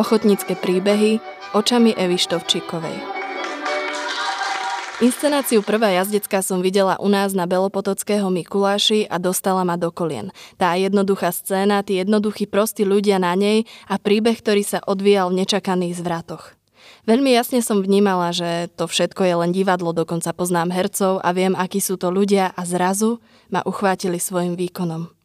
Ochotnícke príbehy očami Evy Štovčíkovej. Inscenáciu Prvá jazdecká som videla u nás na Belopotockého Mikuláši a dostala ma do kolien. Tá jednoduchá scéna, tí jednoduchí prostí ľudia na nej a príbeh, ktorý sa odvíjal v nečakaných zvratoch. Veľmi jasne som vnímala, že to všetko je len divadlo, dokonca poznám hercov a viem, akí sú to ľudia a zrazu ma uchvátili svojim výkonom.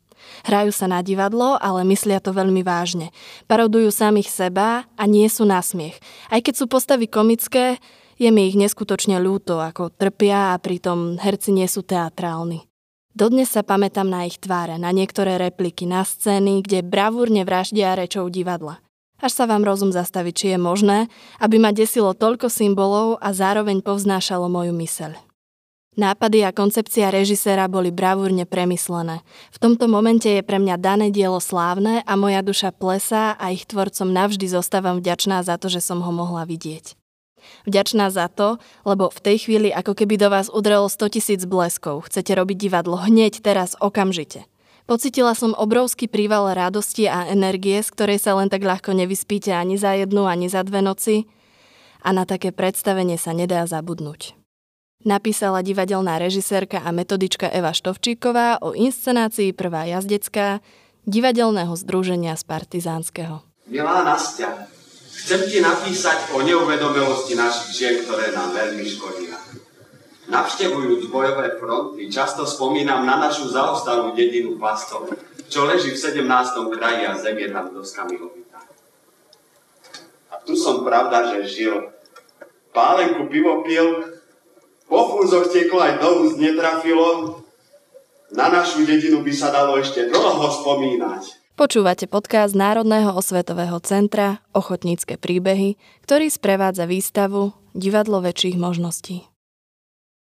Hrajú sa na divadlo, ale myslia to veľmi vážne. Parodujú samých seba a nie sú na smiech. Aj keď sú postavy komické, je mi ich neskutočne ľúto, ako trpia a pritom herci nie sú teatrálni. Dodnes sa pamätám na ich tváre, na niektoré repliky, na scény, kde bravúrne vraždia rečou divadla. Až sa vám rozum zastaví, či je možné, aby ma desilo toľko symbolov a zároveň povznášalo moju myseľ. Nápady a koncepcia režiséra boli bravúrne premyslené. V tomto momente je pre mňa dané dielo slávne a moja duša plesá a ich tvorcom navždy zostávam vďačná za to, že som ho mohla vidieť. Vďačná za to, lebo v tej chvíli ako keby do vás udrelo 100 tisíc bleskov. Chcete robiť divadlo hneď, teraz, okamžite. Pocitila som obrovský príval radosti a energie, z ktorej sa len tak ľahko nevyspíte ani za jednu, ani za dve noci a na také predstavenie sa nedá zabudnúť napísala divadelná režisérka a metodička Eva Štovčíková o inscenácii Prvá jazdecká divadelného združenia z Partizánskeho. Milá Nastia, chcem ti napísať o neuvedomelosti našich žien, ktoré nám veľmi škodia. Navštevujúc bojové fronty, často spomínam na našu zaostalú dedinu Pastov, čo leží v 17. kraji a zem je tam doskami obitá. A tu som pravda, že žil. Pálenku pivo pil, po fúzoch teklo aj do úst netrafilo. Na našu dedinu by sa dalo ešte dlho spomínať. Počúvate podcast Národného osvetového centra Ochotnícke príbehy, ktorý sprevádza výstavu Divadlo väčších možností.